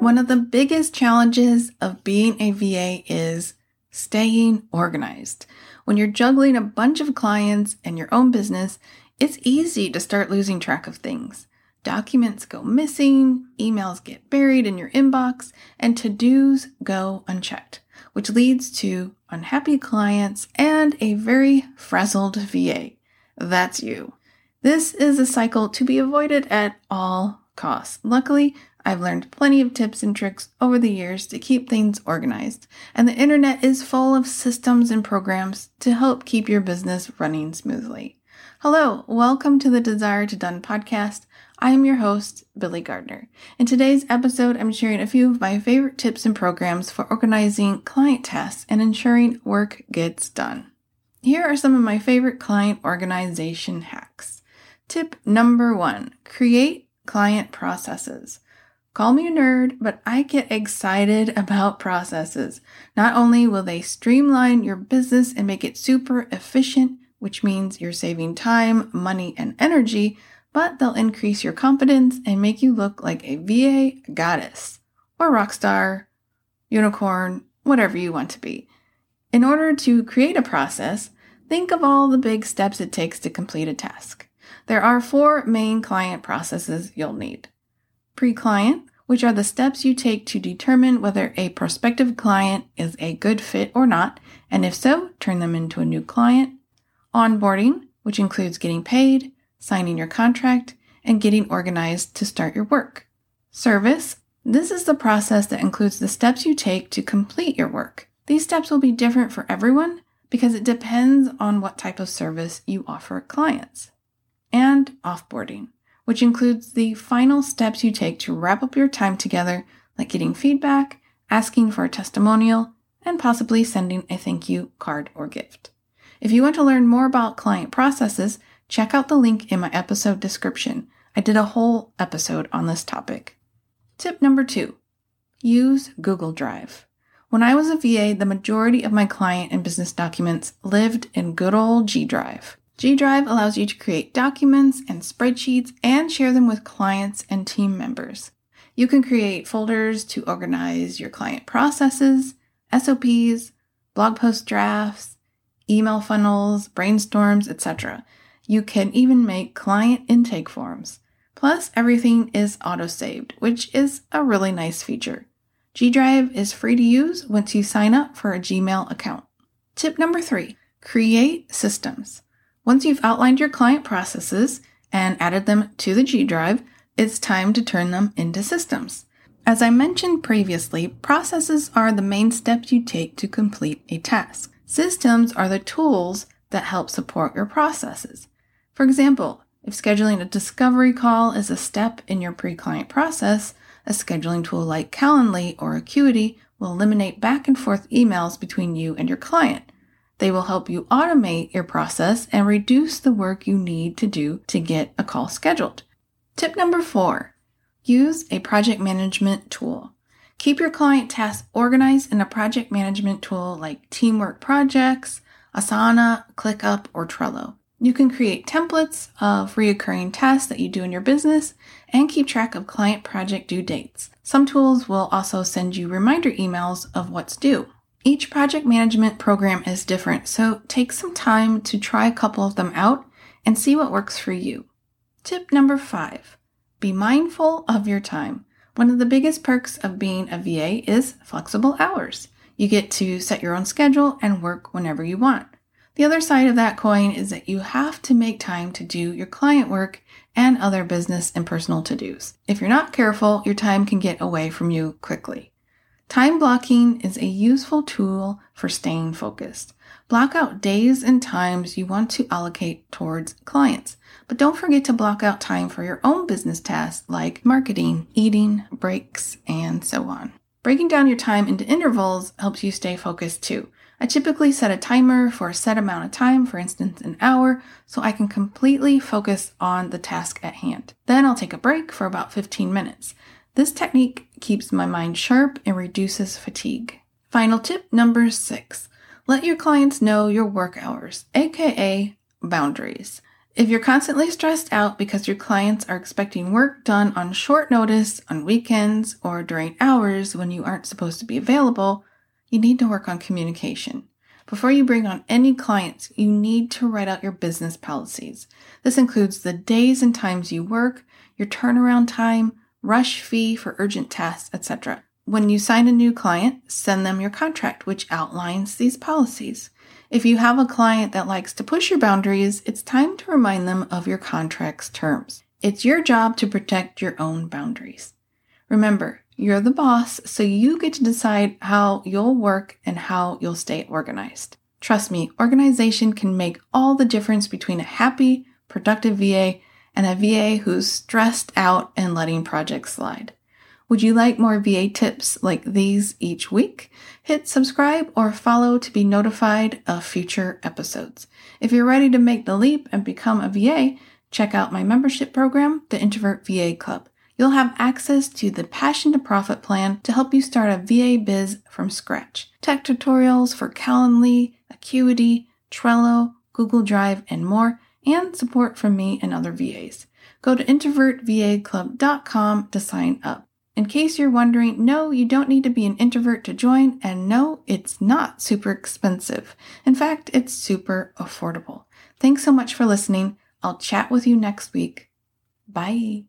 One of the biggest challenges of being a VA is staying organized. When you're juggling a bunch of clients and your own business, it's easy to start losing track of things. Documents go missing, emails get buried in your inbox, and to dos go unchecked, which leads to unhappy clients and a very frazzled VA. That's you. This is a cycle to be avoided at all costs. Luckily, I've learned plenty of tips and tricks over the years to keep things organized, and the internet is full of systems and programs to help keep your business running smoothly. Hello, welcome to the Desire to Done podcast. I am your host, Billy Gardner. In today's episode, I'm sharing a few of my favorite tips and programs for organizing client tasks and ensuring work gets done. Here are some of my favorite client organization hacks. Tip number one create client processes. Call me a nerd, but I get excited about processes. Not only will they streamline your business and make it super efficient, which means you're saving time, money, and energy, but they'll increase your confidence and make you look like a VA goddess or rock star, unicorn, whatever you want to be. In order to create a process, think of all the big steps it takes to complete a task. There are four main client processes you'll need pre client, which are the steps you take to determine whether a prospective client is a good fit or not, and if so, turn them into a new client. Onboarding, which includes getting paid, signing your contract, and getting organized to start your work. Service, this is the process that includes the steps you take to complete your work. These steps will be different for everyone because it depends on what type of service you offer clients. And offboarding which includes the final steps you take to wrap up your time together, like getting feedback, asking for a testimonial, and possibly sending a thank you card or gift. If you want to learn more about client processes, check out the link in my episode description. I did a whole episode on this topic. Tip number two use Google Drive. When I was a VA, the majority of my client and business documents lived in good old G Drive. G Drive allows you to create documents and spreadsheets and share them with clients and team members. You can create folders to organize your client processes, SOPs, blog post drafts, email funnels, brainstorms, etc. You can even make client intake forms. Plus, everything is auto saved, which is a really nice feature. G Drive is free to use once you sign up for a Gmail account. Tip number three create systems. Once you've outlined your client processes and added them to the G Drive, it's time to turn them into systems. As I mentioned previously, processes are the main steps you take to complete a task. Systems are the tools that help support your processes. For example, if scheduling a discovery call is a step in your pre client process, a scheduling tool like Calendly or Acuity will eliminate back and forth emails between you and your client. They will help you automate your process and reduce the work you need to do to get a call scheduled. Tip number four use a project management tool. Keep your client tasks organized in a project management tool like Teamwork Projects, Asana, ClickUp, or Trello. You can create templates of reoccurring tasks that you do in your business and keep track of client project due dates. Some tools will also send you reminder emails of what's due. Each project management program is different, so take some time to try a couple of them out and see what works for you. Tip number five be mindful of your time. One of the biggest perks of being a VA is flexible hours. You get to set your own schedule and work whenever you want. The other side of that coin is that you have to make time to do your client work and other business and personal to dos. If you're not careful, your time can get away from you quickly. Time blocking is a useful tool for staying focused. Block out days and times you want to allocate towards clients, but don't forget to block out time for your own business tasks like marketing, eating, breaks, and so on. Breaking down your time into intervals helps you stay focused too. I typically set a timer for a set amount of time, for instance, an hour, so I can completely focus on the task at hand. Then I'll take a break for about 15 minutes. This technique keeps my mind sharp and reduces fatigue. Final tip number six let your clients know your work hours, aka boundaries. If you're constantly stressed out because your clients are expecting work done on short notice, on weekends, or during hours when you aren't supposed to be available, you need to work on communication. Before you bring on any clients, you need to write out your business policies. This includes the days and times you work, your turnaround time, rush fee for urgent tasks, etc. When you sign a new client, send them your contract, which outlines these policies. If you have a client that likes to push your boundaries, it's time to remind them of your contract's terms. It's your job to protect your own boundaries. Remember, you're the boss, so you get to decide how you'll work and how you'll stay organized. Trust me, organization can make all the difference between a happy, productive VA and a VA who's stressed out and letting projects slide. Would you like more VA tips like these each week? Hit subscribe or follow to be notified of future episodes. If you're ready to make the leap and become a VA, check out my membership program, the Introvert VA Club. You'll have access to the Passion to Profit plan to help you start a VA biz from scratch. Tech tutorials for Calendly, Acuity, Trello, Google Drive, and more, and support from me and other VAs. Go to introvertvaclub.com to sign up. In case you're wondering, no, you don't need to be an introvert to join, and no, it's not super expensive. In fact, it's super affordable. Thanks so much for listening. I'll chat with you next week. Bye.